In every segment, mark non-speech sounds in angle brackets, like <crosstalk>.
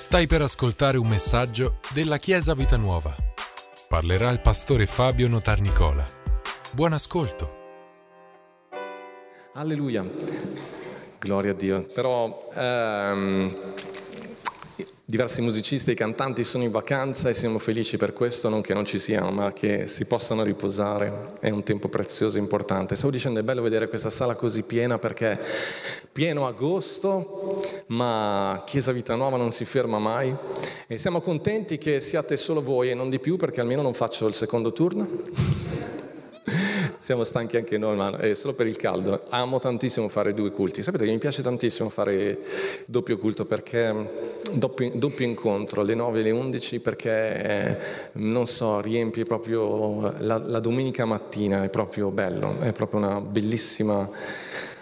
Stai per ascoltare un messaggio della Chiesa Vita Nuova. Parlerà il pastore Fabio Notarnicola. Buon ascolto. Alleluia, gloria a Dio. Però ehm, diversi musicisti e cantanti sono in vacanza e siamo felici per questo, non che non ci siano, ma che si possano riposare. È un tempo prezioso e importante. Stavo dicendo è bello vedere questa sala così piena perché pieno agosto, ma Chiesa Vita Nuova non si ferma mai e siamo contenti che siate solo voi e non di più perché almeno non faccio il secondo turno. Siamo stanchi anche noi, ma è solo per il caldo. Amo tantissimo fare due culti. Sapete che mi piace tantissimo fare doppio culto perché doppio, doppio incontro alle 9 e alle 11 perché eh, non so, riempie proprio la, la domenica mattina, è proprio bello, è proprio una bellissima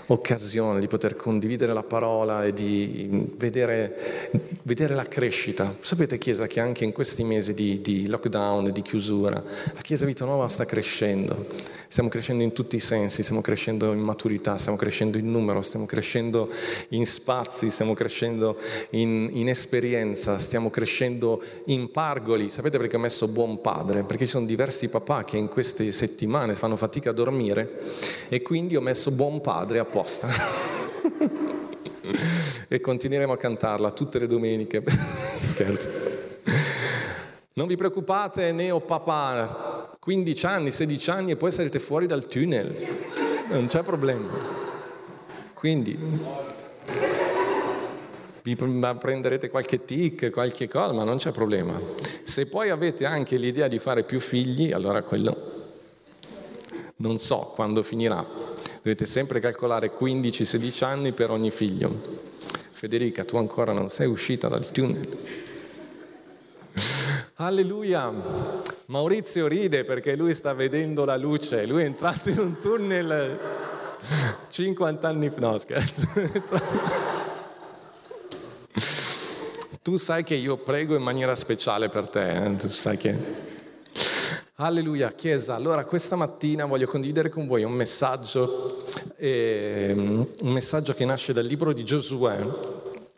occasione di poter condividere la parola e di vedere, vedere, la crescita. Sapete Chiesa che anche in questi mesi di, di lockdown, di chiusura, la Chiesa Vita Nuova sta crescendo. Stiamo crescendo in tutti i sensi, stiamo crescendo in maturità, stiamo crescendo in numero, stiamo crescendo in spazi, stiamo crescendo in, in esperienza, stiamo crescendo in pargoli. Sapete perché ho messo buon padre? Perché ci sono diversi papà che in queste settimane fanno fatica a dormire e quindi ho messo buon padre apposta. <laughs> e continueremo a cantarla tutte le domeniche. <laughs> Scherzo. Non vi preoccupate, neo papà, 15 anni, 16 anni e poi sarete fuori dal tunnel, non c'è problema. Quindi vi prenderete qualche tic, qualche cosa, ma non c'è problema. Se poi avete anche l'idea di fare più figli, allora quello non so quando finirà. Dovete sempre calcolare 15-16 anni per ogni figlio. Federica, tu ancora non sei uscita dal tunnel. <laughs> Alleluia! Maurizio ride perché lui sta vedendo la luce, lui è entrato in un tunnel 50 anni fa, no scherzo. <laughs> tu sai che io prego in maniera speciale per te, eh? tu sai che... Alleluia, Chiesa. Allora questa mattina voglio condividere con voi un messaggio, eh, un messaggio che nasce dal libro di Giosuè,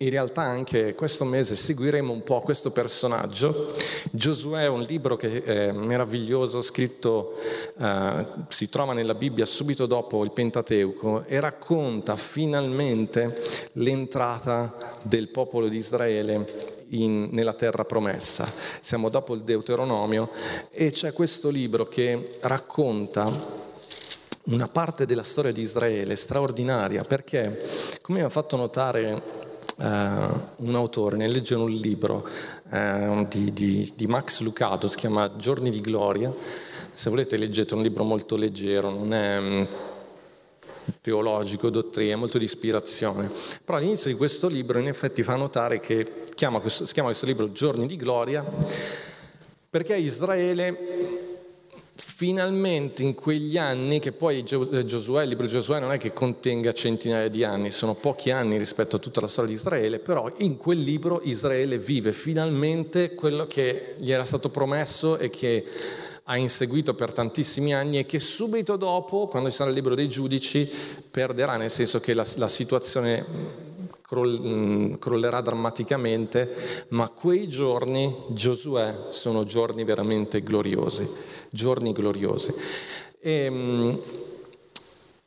in realtà anche questo mese seguiremo un po' questo personaggio. Giosuè è un libro che è meraviglioso, scritto, eh, si trova nella Bibbia subito dopo il Pentateuco e racconta finalmente l'entrata del popolo di Israele in, nella terra promessa. Siamo dopo il Deuteronomio e c'è questo libro che racconta una parte della storia di Israele straordinaria perché, come mi ha fatto notare Uh, un autore, ne legge un libro uh, di, di, di, Max Lucado, si chiama Giorni di Gloria, se volete leggete un libro molto leggero, non è um, teologico, dottrina, molto di ispirazione, però all'inizio di questo libro in effetti fa notare che chiama questo, si chiama questo libro Giorni di Gloria perché Israele finalmente in quegli anni, che poi eh, Giosuè, il libro di Giosuè non è che contenga centinaia di anni, sono pochi anni rispetto a tutta la storia di Israele, però in quel libro Israele vive finalmente quello che gli era stato promesso e che ha inseguito per tantissimi anni e che subito dopo, quando ci sarà il libro dei giudici, perderà, nel senso che la, la situazione crollerà drammaticamente, ma quei giorni, Giosuè, sono giorni veramente gloriosi giorni gloriosi. E, ehm,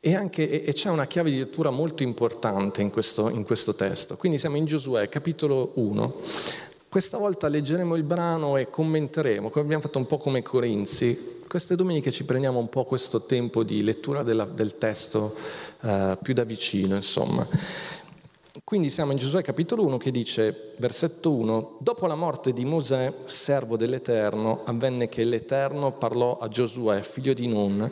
e, anche, e, c'è una chiave di lettura molto importante in questo, in questo testo. Quindi siamo in Giosuè, capitolo 1. Questa volta leggeremo il brano e commenteremo, come abbiamo fatto un po' come Corinzi. Queste domeniche ci prendiamo un po' questo tempo di lettura della, del testo uh, più da vicino, insomma. Quindi siamo in Giosuè capitolo 1 che dice, versetto 1, dopo la morte di Mosè, servo dell'Eterno, avvenne che l'Eterno parlò a Giosuè, figlio di Nun,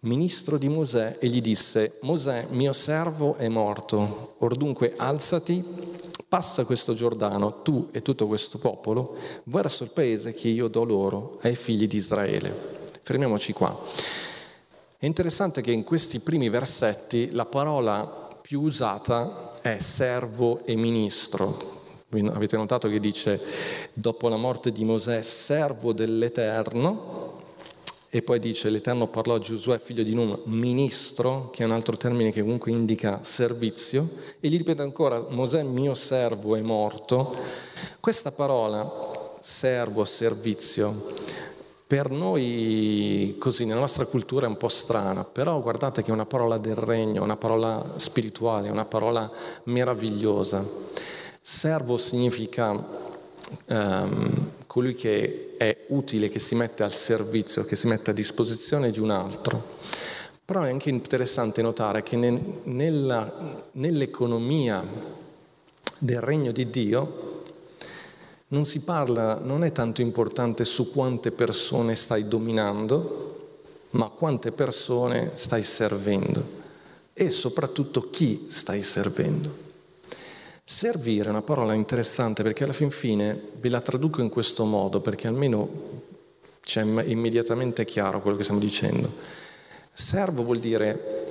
ministro di Mosè, e gli disse, Mosè, mio servo è morto, or dunque alzati, passa questo Giordano, tu e tutto questo popolo, verso il paese che io do loro, ai figli di Israele. Fermiamoci qua. È interessante che in questi primi versetti la parola più usata è servo e ministro. Avete notato che dice dopo la morte di Mosè servo dell'Eterno e poi dice l'Eterno parlò a Giosuè, figlio di Nun, ministro, che è un altro termine che comunque indica servizio, e gli ripete ancora, Mosè mio servo è morto. Questa parola, servo, servizio, per noi così nella nostra cultura è un po' strana, però guardate che è una parola del regno, una parola spirituale, una parola meravigliosa. Servo significa um, colui che è utile, che si mette al servizio, che si mette a disposizione di un altro. Però è anche interessante notare che nel, nella, nell'economia del regno di Dio non si parla, non è tanto importante su quante persone stai dominando, ma quante persone stai servendo e soprattutto chi stai servendo. Servire è una parola interessante perché alla fin fine ve la traduco in questo modo perché almeno c'è immediatamente chiaro quello che stiamo dicendo. Servo vuol dire,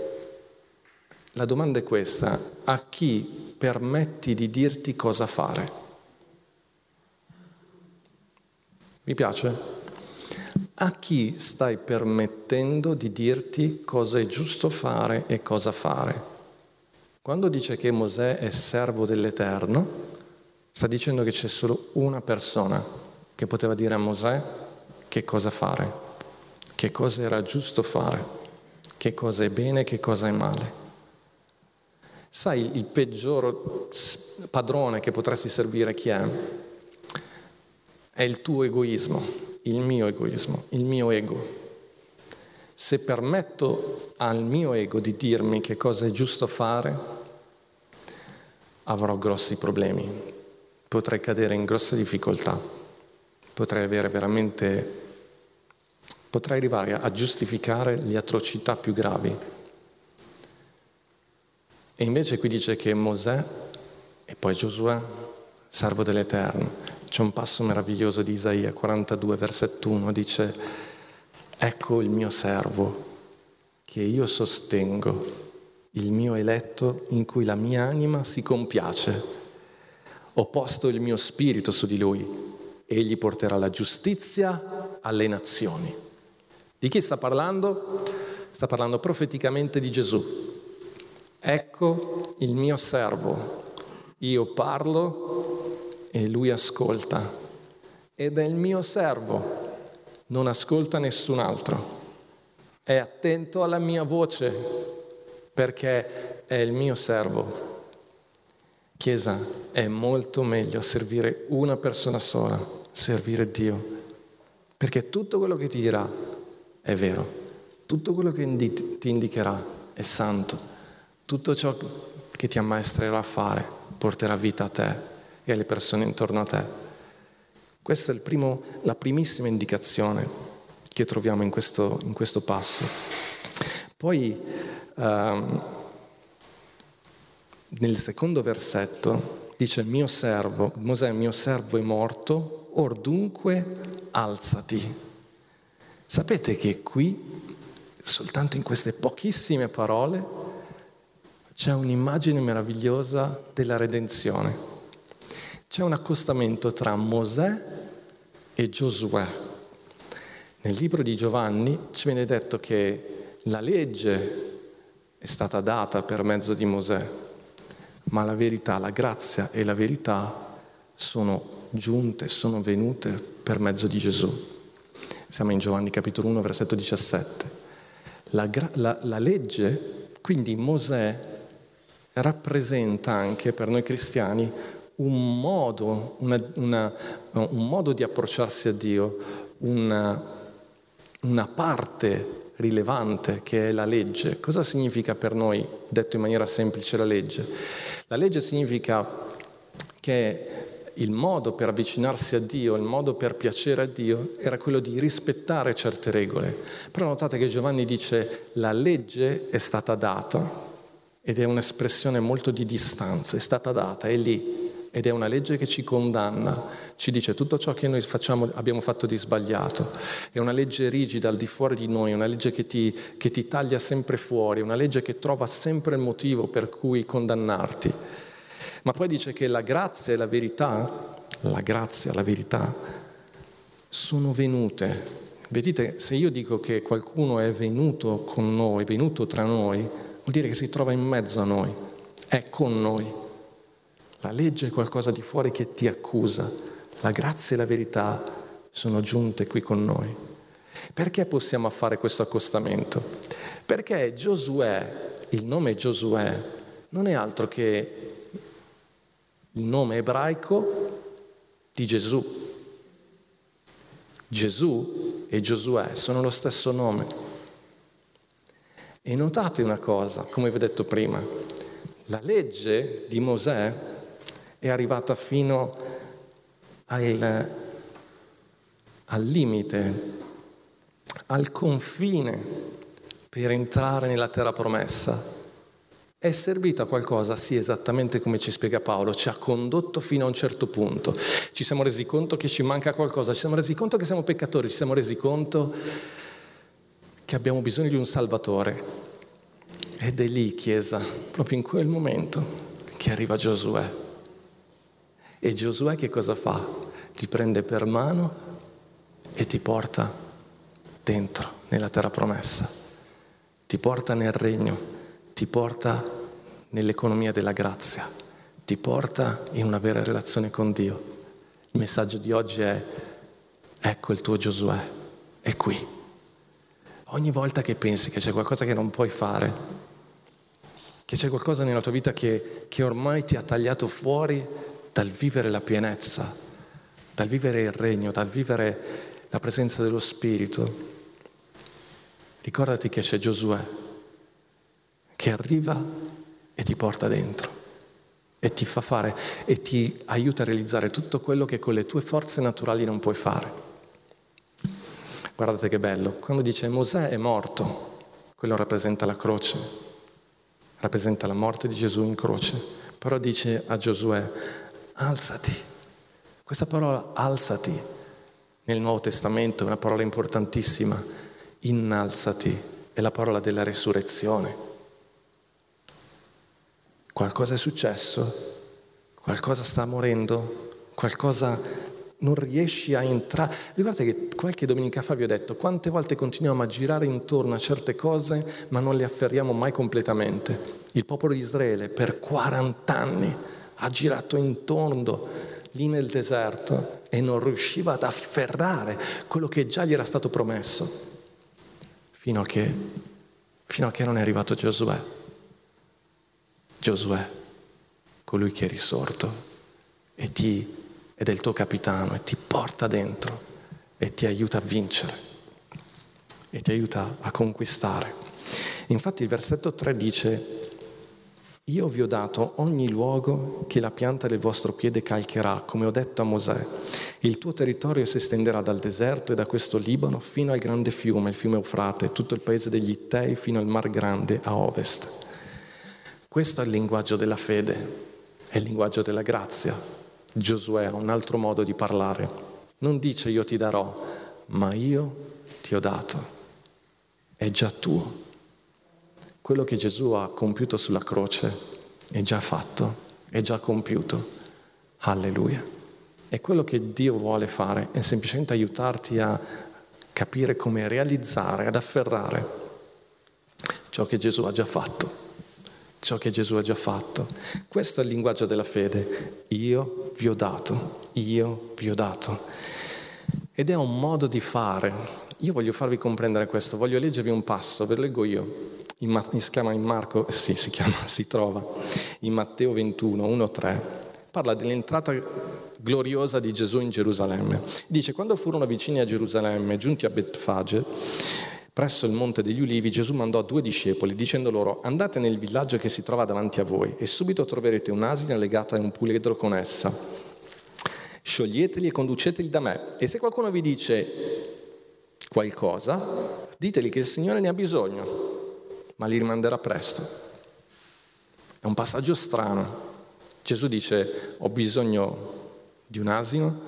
la domanda è questa, a chi permetti di dirti cosa fare? Mi piace? A chi stai permettendo di dirti cosa è giusto fare e cosa fare? Quando dice che Mosè è servo dell'Eterno, sta dicendo che c'è solo una persona che poteva dire a Mosè che cosa fare, che cosa era giusto fare, che cosa è bene e che cosa è male. Sai, il peggior padrone che potresti servire chi è? È il tuo egoismo, il mio egoismo, il mio ego. Se permetto al mio ego di dirmi che cosa è giusto fare, avrò grossi problemi, potrei cadere in grosse difficoltà, potrei avere veramente, potrei arrivare a giustificare le atrocità più gravi. E invece qui dice che Mosè e poi Giosuè, servo dell'Eterno, c'è un passo meraviglioso di Isaia 42, versetto 1, dice, ecco il mio servo che io sostengo il mio eletto in cui la mia anima si compiace. Ho posto il mio spirito su di lui. Egli porterà la giustizia alle nazioni. Di chi sta parlando? Sta parlando profeticamente di Gesù. Ecco il mio servo. Io parlo e lui ascolta. Ed è il mio servo. Non ascolta nessun altro. È attento alla mia voce perché è il mio servo. Chiesa, è molto meglio servire una persona sola, servire Dio, perché tutto quello che ti dirà è vero, tutto quello che ti indicherà è santo, tutto ciò che ti ammaestrerà a fare porterà vita a te e alle persone intorno a te. Questa è primo, la primissima indicazione che troviamo in questo, in questo passo. Poi Um, nel secondo versetto dice mio servo, Mosè mio servo è morto, or dunque alzati. Sapete che qui, soltanto in queste pochissime parole, c'è un'immagine meravigliosa della redenzione. C'è un accostamento tra Mosè e Giosuè. Nel libro di Giovanni ci viene detto che la legge è stata data per mezzo di Mosè, ma la verità, la grazia e la verità sono giunte, sono venute per mezzo di Gesù. Siamo in Giovanni capitolo 1, versetto 17. La, la, la legge, quindi Mosè, rappresenta anche per noi cristiani un modo, una, una, un modo di approcciarsi a Dio, una, una parte rilevante che è la legge. Cosa significa per noi, detto in maniera semplice, la legge? La legge significa che il modo per avvicinarsi a Dio, il modo per piacere a Dio era quello di rispettare certe regole. Però notate che Giovanni dice la legge è stata data ed è un'espressione molto di distanza, è stata data, è lì ed è una legge che ci condanna ci dice tutto ciò che noi facciamo, abbiamo fatto di sbagliato. È una legge rigida al di fuori di noi, una legge che ti, che ti taglia sempre fuori, una legge che trova sempre il motivo per cui condannarti. Ma poi dice che la grazia e la verità, la grazia la verità, sono venute. Vedete, se io dico che qualcuno è venuto con noi, venuto tra noi, vuol dire che si trova in mezzo a noi, è con noi. La legge è qualcosa di fuori che ti accusa, la grazia e la verità sono giunte qui con noi. Perché possiamo fare questo accostamento? Perché Giosuè, il nome Giosuè, non è altro che il nome ebraico di Gesù. Gesù e Giosuè sono lo stesso nome. E notate una cosa, come vi ho detto prima, la legge di Mosè è arrivata fino al, al limite, al confine per entrare nella terra promessa. È servita a qualcosa? Sì, esattamente come ci spiega Paolo, ci ha condotto fino a un certo punto. Ci siamo resi conto che ci manca qualcosa, ci siamo resi conto che siamo peccatori, ci siamo resi conto che abbiamo bisogno di un Salvatore. Ed è lì, Chiesa, proprio in quel momento, che arriva Giosuè. E Giosuè che cosa fa? Ti prende per mano e ti porta dentro, nella terra promessa. Ti porta nel regno ti porta nell'economia della grazia, ti porta in una vera relazione con Dio. Il messaggio di oggi è, ecco il tuo Giosuè, è qui. Ogni volta che pensi che c'è qualcosa che non puoi fare, che c'è qualcosa nella tua vita che, che ormai ti ha tagliato fuori dal vivere la pienezza, dal vivere il regno, dal vivere la presenza dello Spirito, ricordati che c'è Giosuè che arriva e ti porta dentro e ti fa fare e ti aiuta a realizzare tutto quello che con le tue forze naturali non puoi fare. Guardate che bello, quando dice Mosè è morto, quello rappresenta la croce, rappresenta la morte di Gesù in croce, però dice a Giosuè alzati. Questa parola alzati nel Nuovo Testamento è una parola importantissima, innalzati, è la parola della resurrezione. Qualcosa è successo, qualcosa sta morendo, qualcosa non riesci a entrare. Ricordate che qualche domenica fa vi ho detto quante volte continuiamo a girare intorno a certe cose ma non le afferriamo mai completamente. Il popolo di Israele per 40 anni ha girato intorno lì nel deserto e non riusciva ad afferrare quello che già gli era stato promesso, fino a che, fino a che non è arrivato Giosuè. Giosuè, colui che è risorto e ti, ed è il tuo capitano e ti porta dentro e ti aiuta a vincere e ti aiuta a conquistare. Infatti il versetto 3 dice, io vi ho dato ogni luogo che la pianta del vostro piede calcherà, come ho detto a Mosè. Il tuo territorio si estenderà dal deserto e da questo Libano fino al grande fiume, il fiume Eufrate, tutto il paese degli Ittei fino al Mar Grande a ovest. Questo è il linguaggio della fede, è il linguaggio della grazia. Giosuè ha un altro modo di parlare. Non dice io ti darò, ma io ti ho dato. È già tuo. Quello che Gesù ha compiuto sulla croce è già fatto, è già compiuto. Alleluia. E quello che Dio vuole fare è semplicemente aiutarti a capire come realizzare, ad afferrare ciò che Gesù ha già fatto ciò che Gesù ha già fatto. Questo è il linguaggio della fede. Io vi ho dato, io vi ho dato. Ed è un modo di fare. Io voglio farvi comprendere questo, voglio leggervi un passo, ve lo leggo io. In, si chiama in Marco, sì, si chiama, <laughs> si trova in Matteo 21, 1-3. Parla dell'entrata gloriosa di Gesù in Gerusalemme. Dice, quando furono vicini a Gerusalemme, giunti a Betfage, Presso il Monte degli Ulivi Gesù mandò due discepoli dicendo loro andate nel villaggio che si trova davanti a voi e subito troverete un'asina legata a un puledro con essa. Scioglieteli e conduceteli da me e se qualcuno vi dice qualcosa, diteli che il Signore ne ha bisogno, ma li rimanderà presto. È un passaggio strano. Gesù dice ho bisogno di un asino,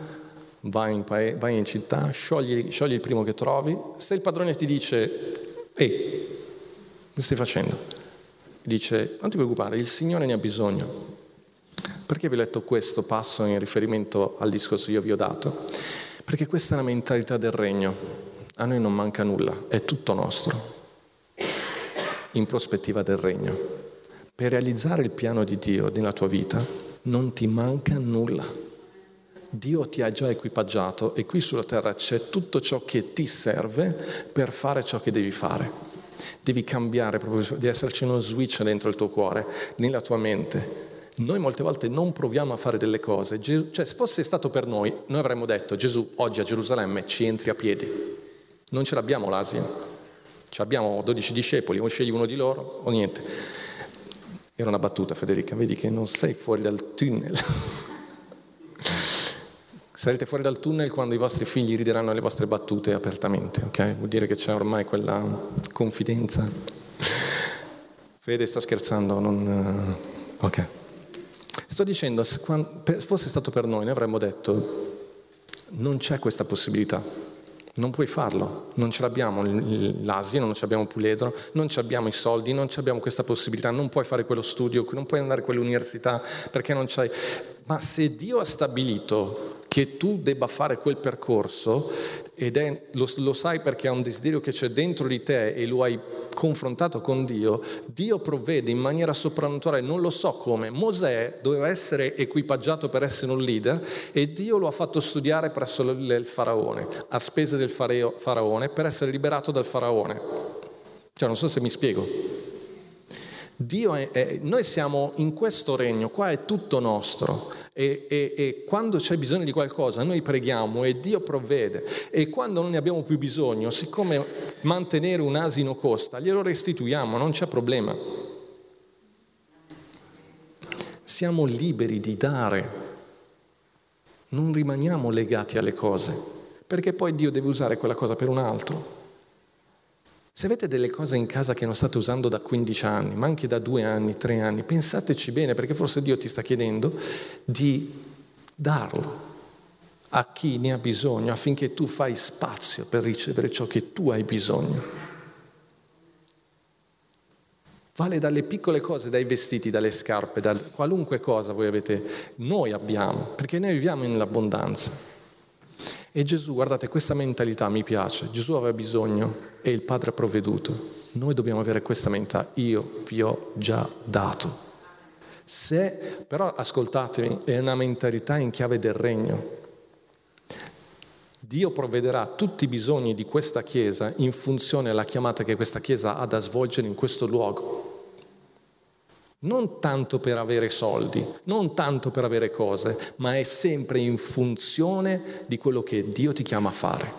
vai in, paese, vai in città, sciogli, sciogli, il primo che trovi, se il padrone ti dice, ehi, che stai facendo? Dice, non ti preoccupare, il Signore ne ha bisogno. Perché vi ho letto questo passo in riferimento al discorso che io vi ho dato? Perché questa è la mentalità del regno. a noi non manca nulla, è tutto nostro, in prospettiva del regno. Per realizzare il piano di Dio nella tua vita non ti manca nulla. Dio ti ha già equipaggiato e qui sulla terra c'è tutto ciò che ti serve per fare ciò che devi fare. Devi cambiare, proprio, devi esserci uno switch dentro il tuo cuore, nella tua mente. Noi molte volte non proviamo a fare delle cose, cioè se fosse stato per noi, noi avremmo detto Gesù oggi a Gerusalemme ci entri a piedi. Non ce l'abbiamo l'Asia. Ci abbiamo 12 discepoli, o scegli uno di loro o niente. Era una battuta Federica, vedi che non sei fuori dal tunnel. <laughs> Sarete fuori dal tunnel quando i vostri figli rideranno le vostre battute apertamente, ok? Vuol dire che c'è ormai quella confidenza. Fede, sto scherzando, non... Ok. Sto dicendo, se fosse stato per noi, noi avremmo detto, non c'è questa possibilità. Non puoi farlo, non ce l'abbiamo l'asino, non abbiamo Puledro, non abbiamo i soldi, non abbiamo questa possibilità, non puoi fare quello studio, non puoi andare a quell'università perché non c'hai... Ma se Dio ha stabilito che tu debba fare quel percorso ed è, lo, lo sai perché è un desiderio che c'è dentro di te e lo hai confrontato con Dio, Dio provvede in maniera soprannaturale, non lo so come. Mosè doveva essere equipaggiato per essere un leader e Dio lo ha fatto studiare presso il faraone, a spese del faraone, per essere liberato dal faraone. Cioè, non so se mi spiego. Dio è, è, noi siamo in questo regno, qua è tutto nostro. E, e, e, quando c'è bisogno di qualcosa noi preghiamo e Dio provvede e quando non ne abbiamo più bisogno, siccome mantenere un asino costa, glielo restituiamo, non c'è problema. Siamo liberi di dare, non rimaniamo legati alle cose, perché poi Dio deve usare quella cosa per un altro. Se avete delle cose in casa che non state usando da 15 anni, ma anche da due anni, tre anni, pensateci bene perché forse Dio ti sta chiedendo di darlo a chi ne ha bisogno affinché tu fai spazio per ricevere ciò che tu hai bisogno. Vale dalle piccole cose, dai vestiti, dalle scarpe, da qualunque cosa voi avete, noi abbiamo, perché noi viviamo nell'abbondanza. E Gesù, guardate, questa mentalità mi piace. Gesù aveva bisogno e il Padre ha provveduto. Noi dobbiamo avere questa mentalità. Io vi ho già dato. Se, però ascoltatemi, è una mentalità in chiave del regno. Dio provvederà tutti i bisogni di questa Chiesa in funzione della chiamata che questa Chiesa ha da svolgere in questo luogo non tanto per avere soldi, non tanto per avere cose, ma è sempre in funzione di quello che Dio ti chiama a fare.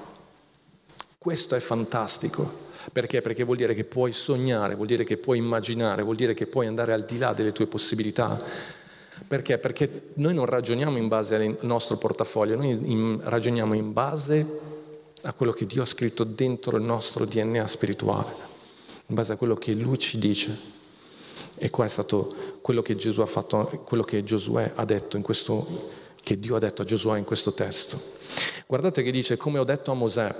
Questo è fantastico. Perché? Perché vuol dire che puoi sognare, vuol dire che puoi immaginare, vuol dire che puoi andare al di là delle tue possibilità. Perché? Perché noi non ragioniamo in base al nostro portafoglio, noi ragioniamo in base a quello che Dio ha scritto dentro il nostro DNA spirituale, in base a quello che Lui ci dice. E qua è stato quello che Gesù ha fatto, quello che Giosuè ha detto in questo, che Dio ha detto a Giosuè in questo testo. Guardate che dice, come ho detto a Mosè,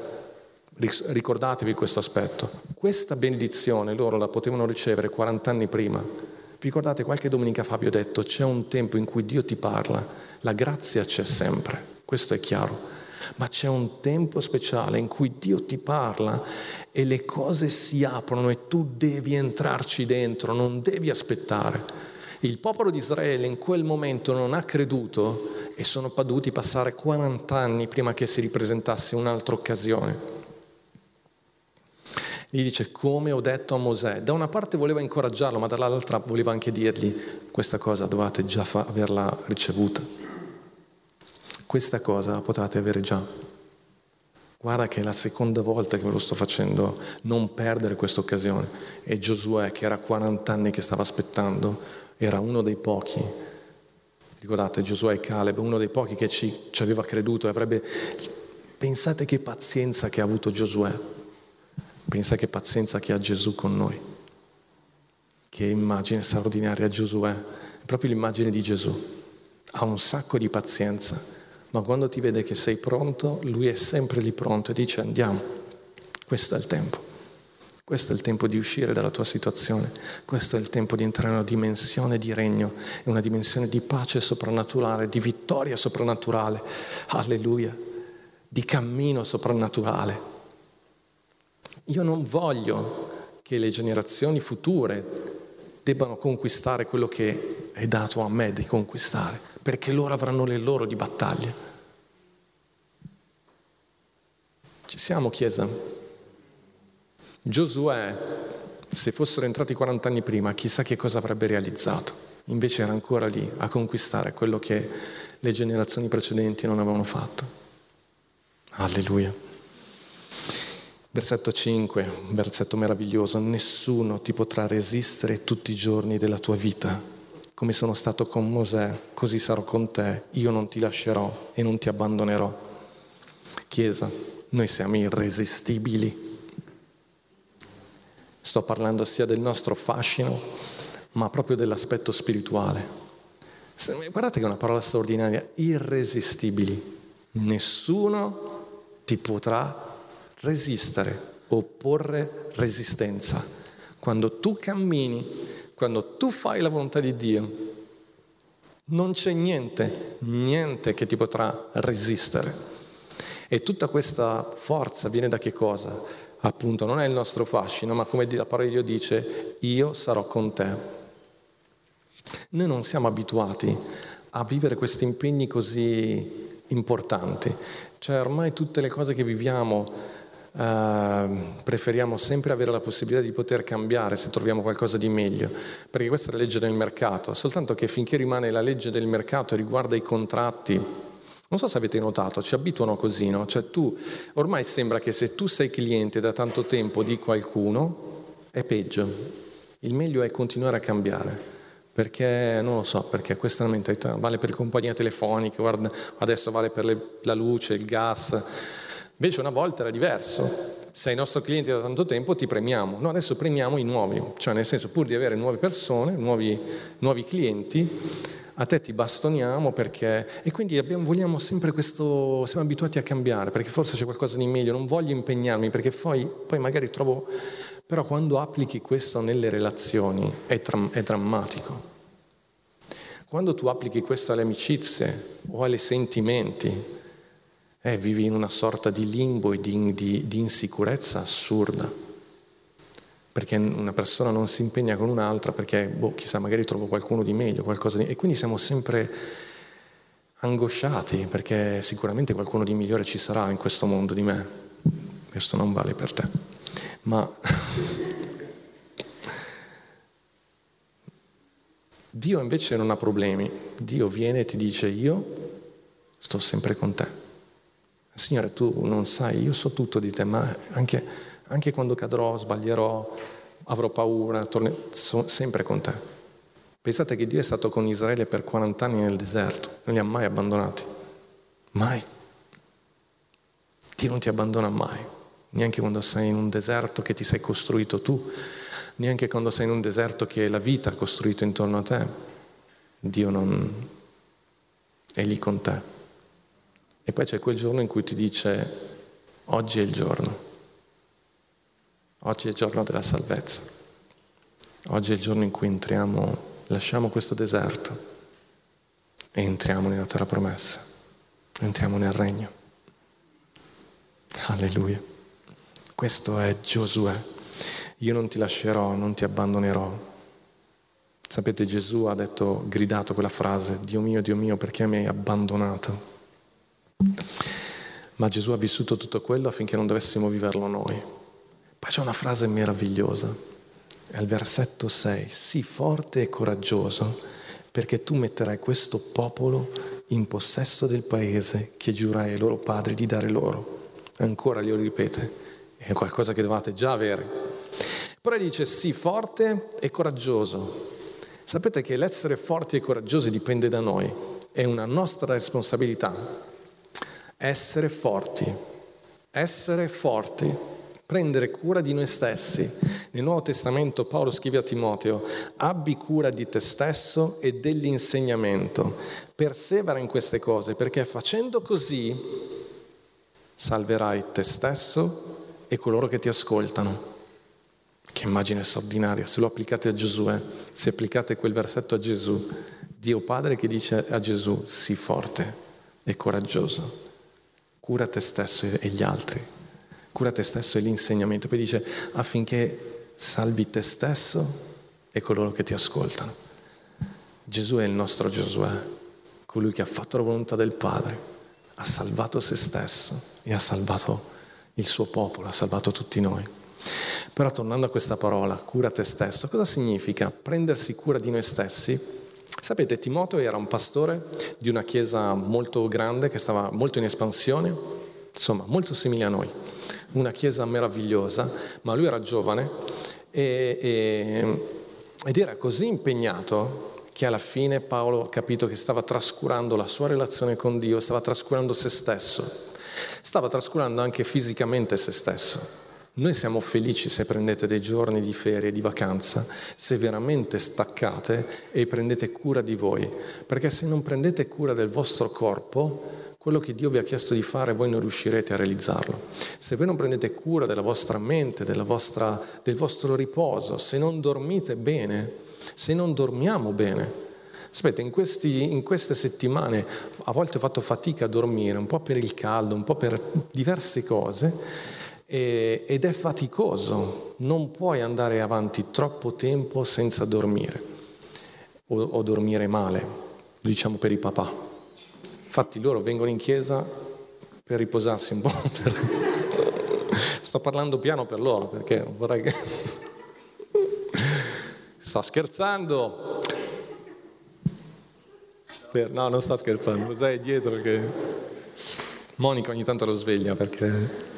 ricordatevi questo aspetto, questa benedizione loro la potevano ricevere 40 anni prima. Vi ricordate qualche domenica fa vi ho detto, c'è un tempo in cui Dio ti parla, la grazia c'è sempre, questo è chiaro, ma c'è un tempo speciale in cui Dio ti parla e le cose si aprono e tu devi entrarci dentro, non devi aspettare. Il popolo di Israele in quel momento non ha creduto e sono dovuti passare 40 anni prima che si ripresentasse un'altra occasione. Gli dice come ho detto a Mosè. Da una parte voleva incoraggiarlo, ma dall'altra voleva anche dirgli questa cosa dovete già fa- averla ricevuta. Questa cosa la potete avere già. Guarda che è la seconda volta che me lo sto facendo, non perdere questa occasione. E Giosuè, che era 40 anni che stava aspettando, era uno dei pochi. Ricordate, Giosuè e Caleb, uno dei pochi che ci, ci aveva creduto e avrebbe... Pensate che pazienza che ha avuto Giosuè. Pensa che pazienza che ha Gesù con noi. Che immagine straordinaria Giosuè. È proprio l'immagine di Gesù. Ha un sacco di pazienza ma quando ti vede che sei pronto, lui è sempre lì pronto e dice andiamo, questo è il tempo. Questo è il tempo di uscire dalla tua situazione, questo è il tempo di entrare in una dimensione di regno, in una dimensione di pace soprannaturale, di vittoria soprannaturale, alleluia, di cammino soprannaturale. Io non voglio che le generazioni future debbano conquistare quello che è dato a me di conquistare, perché loro avranno le loro di battaglie. Ci siamo, Chiesa? Giosuè, se fossero entrati 40 anni prima, chissà che cosa avrebbe realizzato. Invece era ancora lì a conquistare quello che le generazioni precedenti non avevano fatto. Alleluia. Versetto 5, versetto meraviglioso, nessuno ti potrà resistere tutti i giorni della tua vita. Come sono stato con Mosè, così sarò con te, io non ti lascerò e non ti abbandonerò. Chiesa, noi siamo irresistibili. Sto parlando sia del nostro fascino, ma proprio dell'aspetto spirituale. Guardate che è una parola straordinaria, irresistibili. Nessuno ti potrà resistere, opporre resistenza. Quando tu cammini, quando tu fai la volontà di Dio, non c'è niente, niente che ti potrà resistere. E tutta questa forza viene da che cosa? Appunto, non è il nostro fascino, ma come la parola di Dio dice, io sarò con te. Noi non siamo abituati a vivere questi impegni così importanti. Cioè ormai tutte le cose che viviamo Uh, preferiamo sempre avere la possibilità di poter cambiare se troviamo qualcosa di meglio, perché questa è la legge del mercato, soltanto che finché rimane la legge del mercato riguarda i contratti, non so se avete notato, ci abituano così, no? Cioè tu, ormai sembra che se tu sei cliente da tanto tempo di qualcuno, è peggio. Il meglio è continuare a cambiare, perché non lo so, perché questa è una mentalità, vale per le compagnie telefoniche, guarda, adesso vale per le, la luce, il gas, Invece una volta era diverso. Sei nostro cliente da tanto tempo, ti premiamo. No, adesso premiamo i nuovi, cioè nel senso pur di avere nuove persone, nuovi, nuovi clienti, a te ti bastoniamo perché... E quindi abbiamo, vogliamo sempre questo... siamo abituati a cambiare perché forse c'è qualcosa di meglio, non voglio impegnarmi perché poi, poi magari trovo... Però quando applichi questo nelle relazioni è, tra, è drammatico. Quando tu applichi questo alle amicizie o ai sentimenti, eh, vivi in una sorta di limbo e di, di, di insicurezza assurda, perché una persona non si impegna con un'altra perché, boh, chissà, magari trovo qualcuno di meglio, qualcosa di... E quindi siamo sempre angosciati perché sicuramente qualcuno di migliore ci sarà in questo mondo di me. Questo non vale per te. Ma <laughs> Dio invece non ha problemi. Dio viene e ti dice io sto sempre con te. Signore, tu non sai, io so tutto di te, ma anche, anche quando cadrò, sbaglierò, avrò paura, tornerò sempre con te. Pensate che Dio è stato con Israele per 40 anni nel deserto, non li ha mai abbandonati. Mai. Dio non ti abbandona mai, neanche quando sei in un deserto che ti sei costruito tu, neanche quando sei in un deserto che la vita ha costruito intorno a te. Dio non è lì con te. E poi c'è quel giorno in cui ti dice, oggi è il giorno, oggi è il giorno della salvezza, oggi è il giorno in cui entriamo, lasciamo questo deserto e entriamo nella terra promessa, entriamo nel regno. Alleluia. Questo è Giosuè. Io non ti lascerò, non ti abbandonerò. Sapete, Gesù ha detto, gridato quella frase, Dio mio, Dio mio, perché mi hai abbandonato? Ma Gesù ha vissuto tutto quello affinché non dovessimo viverlo noi. Poi c'è una frase meravigliosa, è al versetto 6, sii forte e coraggioso perché tu metterai questo popolo in possesso del paese che giurai ai loro padri di dare loro. Ancora glielo ripete, è qualcosa che dovete già avere. Poi dice sii forte e coraggioso. Sapete che l'essere forti e coraggiosi dipende da noi, è una nostra responsabilità essere forti, essere forti, prendere cura di noi stessi. Nel Nuovo Testamento Paolo scrive a Timoteo, abbi cura di te stesso e dell'insegnamento, persevera in queste cose, perché facendo così salverai te stesso e coloro che ti ascoltano. Che immagine straordinaria, se lo applicate a Giosuè, se applicate quel versetto a Gesù, Dio Padre che dice a Gesù, sii forte e coraggioso cura te stesso e gli altri. Cura te stesso è l'insegnamento. Poi dice affinché salvi te stesso e coloro che ti ascoltano. Gesù è il nostro Giosuè, colui che ha fatto la volontà del Padre, ha salvato se stesso e ha salvato il suo popolo, ha salvato tutti noi. Però tornando a questa parola, cura te stesso, cosa significa prendersi cura di noi stessi? Sapete, Timoteo era un pastore di una chiesa molto grande che stava molto in espansione, insomma, molto simile a noi, una chiesa meravigliosa, ma lui era giovane e, e, ed era così impegnato che alla fine Paolo ha capito che stava trascurando la sua relazione con Dio, stava trascurando se stesso, stava trascurando anche fisicamente se stesso. Noi siamo felici se prendete dei giorni di ferie, di vacanza, se veramente staccate e prendete cura di voi, perché se non prendete cura del vostro corpo, quello che Dio vi ha chiesto di fare voi non riuscirete a realizzarlo. Se voi non prendete cura della vostra mente, della vostra, del vostro riposo, se non dormite bene, se non dormiamo bene. Sapete, in, questi, in, queste settimane a volte ho fatto fatica a dormire, un po' per il caldo, un po' per diverse cose, e, ed è faticoso. Non puoi andare avanti troppo tempo senza dormire o, o dormire male, diciamo per i papà. Infatti loro vengono in chiesa per riposarsi un po'. <laughs> Per... Sto parlando piano per loro perché non vorrei che... <laughs> Sto scherzando. No, non sto scherzando, cos'è dietro che... Monica ogni tanto lo sveglia perché...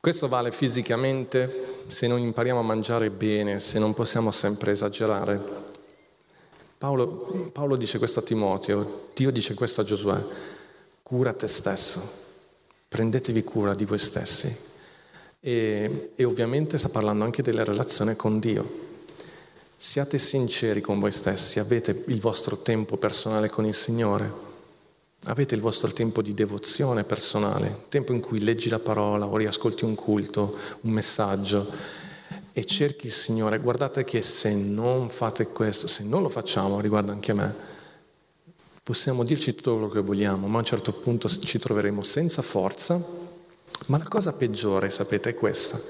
Questo vale fisicamente se non impariamo a mangiare bene, se non possiamo sempre esagerare. Paolo, Paolo dice questo a Timoteo, Dio dice questo a Giosuè, cura te stesso, prendetevi cura di voi stessi. E, e ovviamente sta parlando anche della relazione con Dio. Siate sinceri con voi stessi, avete il vostro tempo personale con il Signore, avete il vostro tempo di devozione personale, tempo in cui leggi la parola o riascolti un culto, un messaggio e cerchi il Signore. Guardate che se non fate questo, se non lo facciamo, riguarda anche me, possiamo dirci tutto quello che vogliamo, ma a un certo punto ci troveremo senza forza ma la cosa peggiore, sapete, è questa,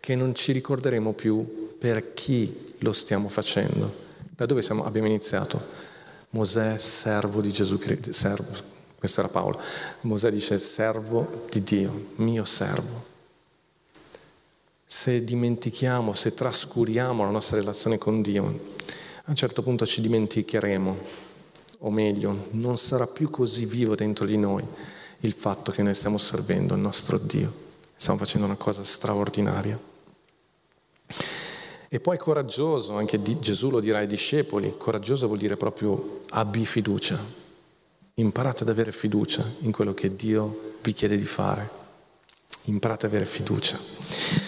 che non ci ricorderemo più per chi lo stiamo facendo. Da dove siamo, abbiamo iniziato? Mosè, servo di Gesù Cristo, servo, questo era Paolo. Mosè dice servo di Dio, mio servo. Se dimentichiamo, se trascuriamo la nostra relazione con Dio, a un certo punto ci dimenticheremo, o meglio, non sarà più così vivo dentro di noi il fatto che noi stiamo servendo il nostro Dio, stiamo facendo una cosa straordinaria. E poi coraggioso, anche Gesù lo dirà ai discepoli, coraggioso vuol dire proprio abbi fiducia, imparate ad avere fiducia in quello che Dio vi chiede di fare, imparate ad avere fiducia.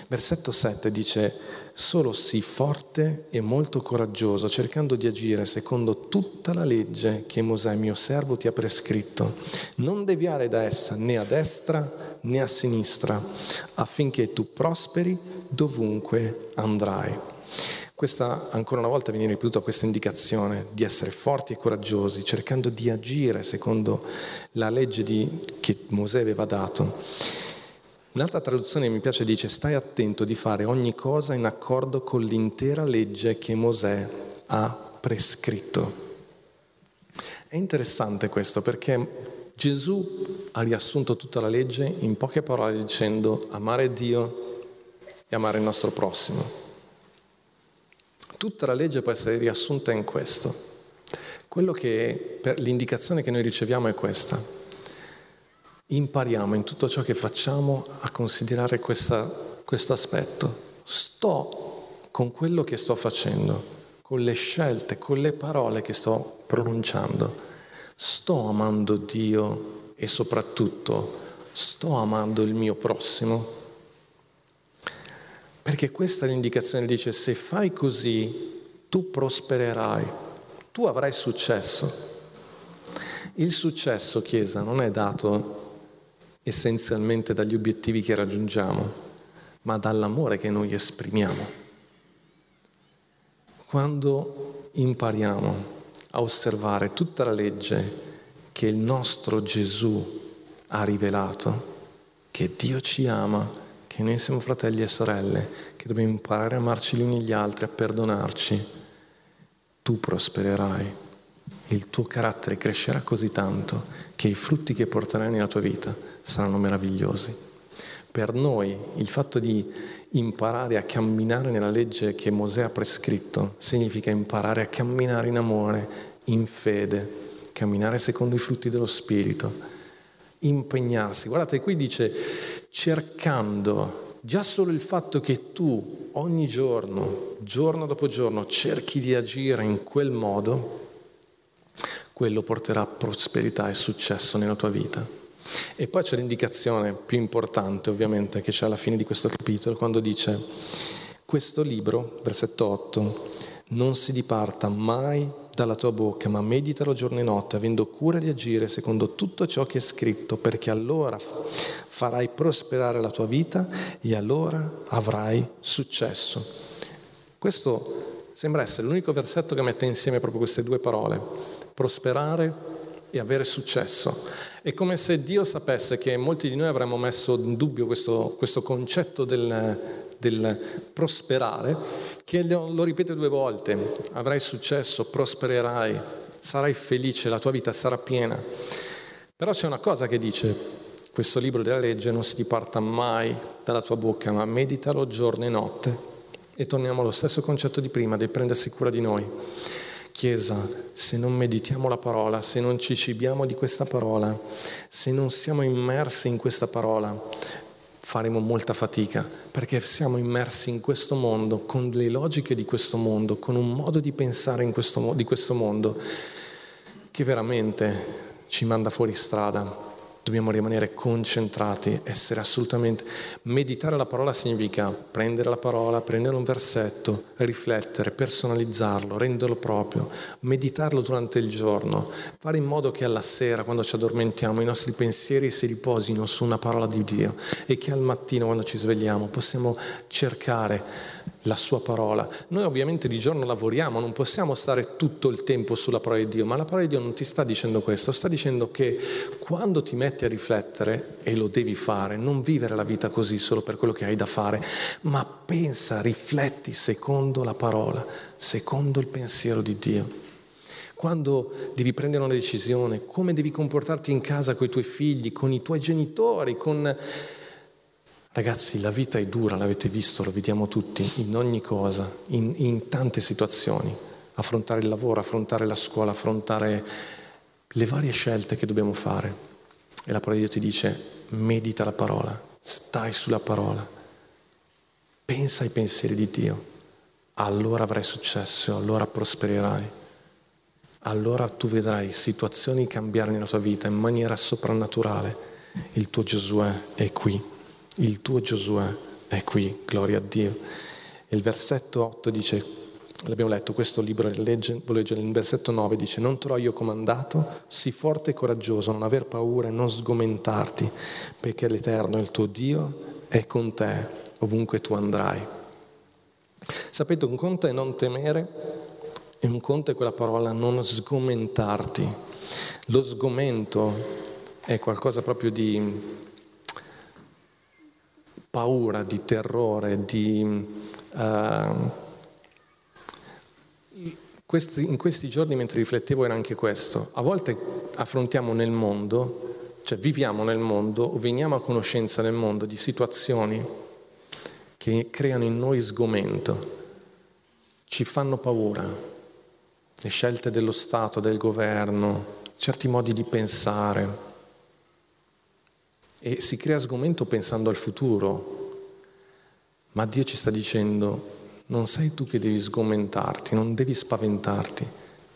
Versetto 7 dice, solo sii forte e molto coraggioso, cercando di agire secondo tutta la legge che Mosè, mio servo, ti ha prescritto. Non deviare da essa né a destra né a sinistra, affinché tu prosperi dovunque andrai. Questa ancora una volta viene ripetuta questa indicazione di essere forti e coraggiosi, cercando di agire secondo la legge di, che Mosè aveva dato. Un'altra traduzione mi piace dice stai attento di fare ogni cosa in accordo con l'intera legge che Mosè ha prescritto. È interessante questo perché Gesù ha riassunto tutta la legge in poche parole dicendo amare Dio e amare il nostro prossimo. Tutta la legge può essere riassunta in questo. Che, l'indicazione che noi riceviamo è questa impariamo in tutto ciò che facciamo a considerare questa, questo aspetto. Sto con quello che sto facendo, con le scelte, con le parole che sto pronunciando. Sto amando Dio e soprattutto sto amando il mio prossimo. Perché questa è l'indicazione, dice se fai così tu prospererai, tu avrai successo. Il successo, Chiesa, non è dato essenzialmente dagli obiettivi che raggiungiamo, ma dall'amore che noi esprimiamo. Quando impariamo a osservare tutta la legge che il nostro Gesù ha rivelato, che Dio ci ama, che noi siamo fratelli e sorelle, che dobbiamo imparare a amarci gli uni gli altri, a perdonarci, tu prospererai. Il tuo carattere crescerà così tanto che i frutti che porterai nella tua vita saranno meravigliosi. Per noi il fatto di imparare a camminare nella legge che Mosè ha prescritto significa imparare a camminare in amore, in fede, camminare secondo i frutti dello Spirito, impegnarsi. Guardate, qui dice cercando, già solo il fatto che tu ogni giorno, giorno dopo giorno, cerchi di agire in quel modo, quello porterà prosperità e successo nella tua vita. E poi c'è l'indicazione più importante, ovviamente, che c'è alla fine di questo capitolo, quando dice, questo libro, versetto 8, non si diparta mai dalla tua bocca, ma meditalo giorno e notte, avendo cura di agire secondo tutto ciò che è scritto, perché allora farai prosperare la tua vita e allora avrai successo. Questo sembra essere l'unico versetto che mette insieme proprio queste due parole, prosperare e avere successo. È come se Dio sapesse che molti di noi avremmo messo in dubbio questo, questo concetto del, del prosperare, che lo, ripete due volte, avrai successo, prospererai, sarai felice, la tua vita sarà piena. Però c'è una cosa che dice, questo libro della legge non si diparta mai dalla tua bocca, ma meditalo giorno e notte. E torniamo allo stesso concetto di prima, di prendersi cura di noi. Chiesa, se non meditiamo la parola, se non ci cibiamo di questa parola, se non siamo immersi in questa parola, faremo molta fatica perché siamo immersi in questo mondo, con le logiche di questo mondo, con un modo di pensare questo, di questo mondo che veramente ci manda fuori strada dobbiamo rimanere concentrati, essere assolutamente... Meditare la parola significa prendere la parola, prendere un versetto, riflettere, personalizzarlo, renderlo proprio, meditarlo durante il giorno, fare in modo che alla sera, quando ci addormentiamo, i nostri pensieri si riposino su una parola di Dio e che al mattino, quando ci svegliamo, possiamo cercare la sua parola. Noi ovviamente di giorno lavoriamo, non possiamo stare tutto il tempo sulla parola di Dio, ma la parola di Dio non ti sta dicendo questo, sta dicendo che quando ti metti a riflettere, e lo devi fare, non vivere la vita così solo per quello che hai da fare, ma pensa, rifletti secondo la parola, secondo il pensiero di Dio quando devi prendere una decisione, come devi comportarti in casa con i tuoi figli, con i tuoi genitori, con Ragazzi, la vita è dura, l'avete visto, lo vediamo tutti, in ogni cosa, in, in tante situazioni. Affrontare il lavoro, affrontare la scuola, affrontare le varie scelte che dobbiamo fare. E la parola di Dio ti dice, medita la parola, stai sulla parola, pensa ai pensieri di Dio, allora avrai successo, allora prospererai. Allora tu vedrai situazioni cambiare nella tua vita in maniera soprannaturale. Il tuo Gesù è qui il tuo Giosuè è qui, gloria a Dio. il versetto 8 dice, l'abbiamo letto, questo libro legge, voglio leggere, il versetto 9 dice, non te l'ho io comandato, sii forte e coraggioso, non aver paura e non sgomentarti, perché l'Eterno, il tuo Dio, è con te ovunque tu andrai. Sapete, un conto è non temere e un conto è quella parola non sgomentarti. Lo sgomento è qualcosa proprio di paura, di terrore, di... Uh, questi, in questi giorni mentre riflettevo era anche questo. A volte affrontiamo nel mondo, cioè viviamo nel mondo o veniamo a conoscenza nel mondo di situazioni che creano in noi sgomento, ci fanno paura. Le scelte dello Stato, del governo, certi modi di pensare, e si crea sgomento pensando al futuro, ma Dio ci sta dicendo non sei tu che devi sgomentarti, non devi spaventarti,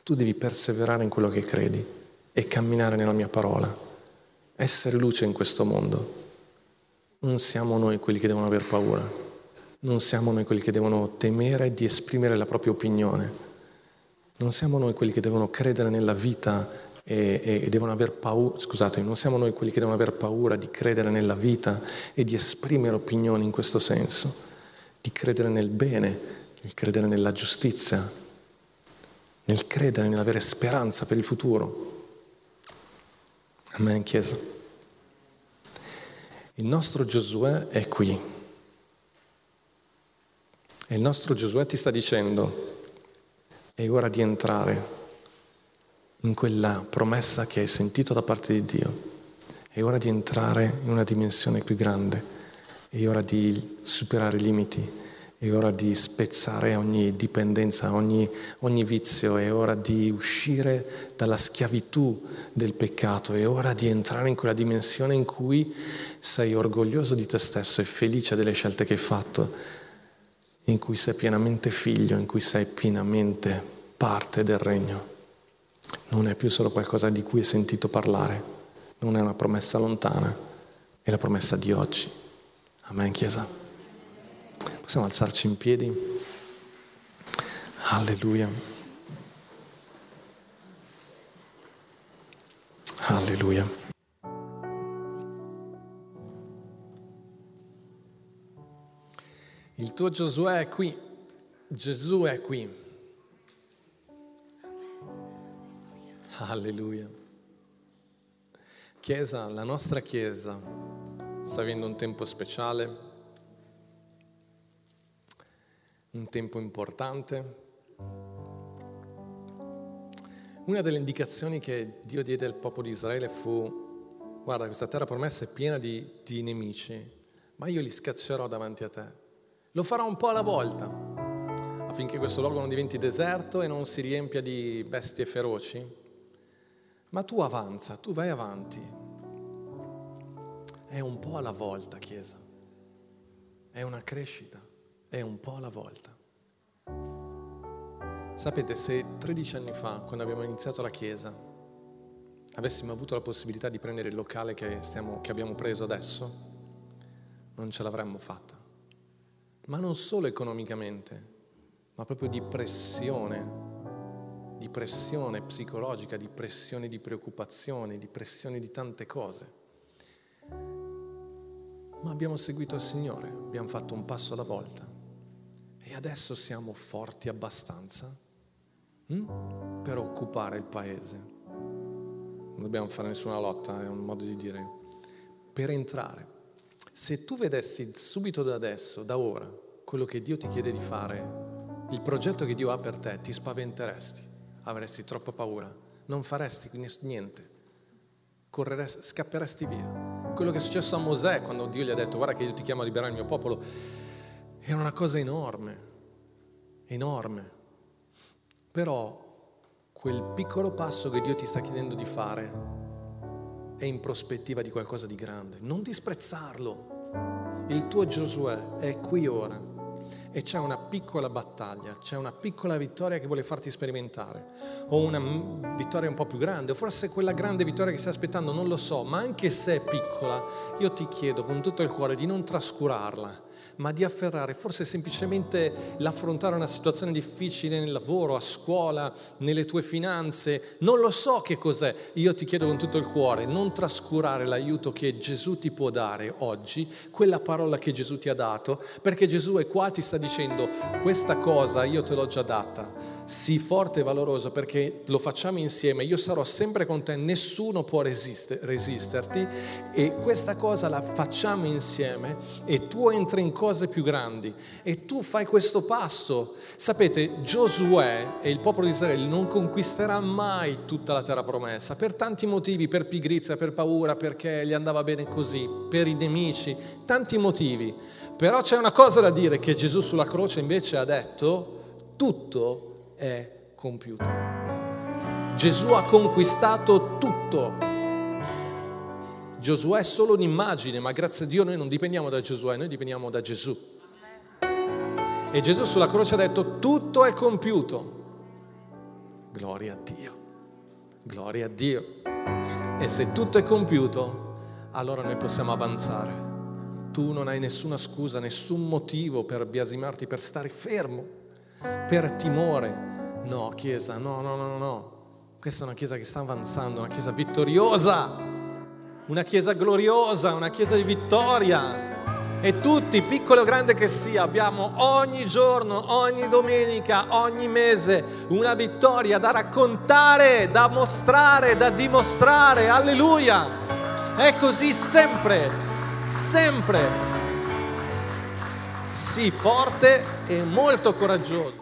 tu devi perseverare in quello che credi e camminare nella mia parola, essere luce in questo mondo. Non siamo noi quelli che devono aver paura, non siamo noi quelli che devono temere di esprimere la propria opinione, non siamo noi quelli che devono credere nella vita e, e, devono aver paura, scusate, non siamo noi quelli che devono aver paura di credere nella vita e di esprimere opinioni in questo senso, di credere nel bene, nel credere nella giustizia, nel credere, nell'avere speranza per il futuro. Amen, Chiesa. Il nostro Giosuè è qui. E il nostro Giosuè ti sta dicendo, è ora di entrare in quella promessa che hai sentito da parte di Dio. È ora di entrare in una dimensione più grande, è ora di superare i limiti, è ora di spezzare ogni dipendenza, ogni, ogni, vizio, è ora di uscire dalla schiavitù del peccato, è ora di entrare in quella dimensione in cui sei orgoglioso di te stesso e felice delle scelte che hai fatto, in cui sei pienamente figlio, in cui sei pienamente parte del regno. Non è più solo qualcosa di cui hai sentito parlare, non è una promessa lontana, è la promessa di oggi. Amen, Chiesa. Possiamo alzarci in piedi? Alleluia. Alleluia. Il tuo Giosuè è qui, Gesù è qui. Alleluia. Chiesa, la nostra Chiesa sta avendo un tempo speciale un tempo importante. Una delle indicazioni che Dio diede al popolo di Israele fu, guarda, questa terra promessa è piena di, di nemici, ma io li scaccerò davanti a te. Lo farò un po' alla volta, affinché questo luogo non diventi deserto e non si riempia di bestie feroci. Ma tu avanza, tu vai avanti. È un po' alla volta, Chiesa. È una crescita è un po' alla volta. Sapete, se 13 anni fa, quando abbiamo iniziato la Chiesa, avessimo avuto la possibilità di prendere il locale che, stiamo, che abbiamo preso adesso, non ce l'avremmo fatta. Ma non solo economicamente, ma proprio di pressione, di pressione psicologica, di pressione di preoccupazione, di pressione di tante cose ma abbiamo seguito il Signore, abbiamo fatto un passo alla volta. E adesso siamo forti abbastanza hm? per occupare il paese. Non dobbiamo fare nessuna lotta, è un modo di dire. Per entrare. Se tu vedessi subito da adesso, da ora, quello che Dio ti chiede di fare, il progetto che Dio ha per te, ti spaventeresti, avresti troppa paura, non faresti niente, scapperesti via. Quello che è successo a Mosè quando Dio gli ha detto guarda che io ti chiamo a liberare il mio popolo, era una cosa enorme, enorme. Però quel piccolo passo che Dio ti sta chiedendo di fare è in prospettiva di qualcosa di grande. Non disprezzarlo. Il tuo Giosuè è qui ora e c'è una piccola battaglia, c'è una piccola vittoria che vuole farti sperimentare, o una vittoria un po' più grande, o forse quella grande vittoria che stai aspettando, non lo so, ma anche se è piccola, io ti chiedo con tutto il cuore di non trascurarla ma di afferrare forse semplicemente l'affrontare una situazione difficile nel lavoro, a scuola, nelle tue finanze. Non lo so che cos'è. Io ti chiedo con tutto il cuore, non trascurare l'aiuto che Gesù ti può dare oggi, quella parola che Gesù ti ha dato, perché Gesù è qua, ti sta dicendo, questa cosa io te l'ho già data sii forte e valoroso perché lo facciamo insieme, io sarò sempre con te, nessuno può resiste, resisterti e questa cosa la facciamo insieme e tu entri in cose più grandi e tu fai questo passo. Sapete, Giosuè e il popolo di Israele non conquisterà mai tutta la terra promessa per tanti motivi, per pigrizia, per paura, perché gli andava bene così, per i nemici, tanti motivi. Però c'è una cosa da dire che Gesù sulla croce invece ha detto tutto è compiuto. Gesù ha conquistato tutto. Giosuè è solo un'immagine, ma grazie a Dio noi non dipendiamo da Giosuè, noi dipendiamo da Gesù. E Gesù sulla croce ha detto tutto è compiuto. Gloria a Dio, gloria a Dio. E se tutto è compiuto, allora noi possiamo avanzare. Tu non hai nessuna scusa, nessun motivo per biasimarti, per stare fermo, per timore, No, Chiesa, no, no, no, no. Questa è una Chiesa che sta avanzando, una Chiesa vittoriosa, una Chiesa gloriosa, una Chiesa di vittoria. E tutti, piccolo o grande che sia, abbiamo ogni giorno, ogni domenica, ogni mese una vittoria da raccontare, da mostrare, da dimostrare. Alleluia! È così sempre. sempre. Sii forte e molto coraggioso.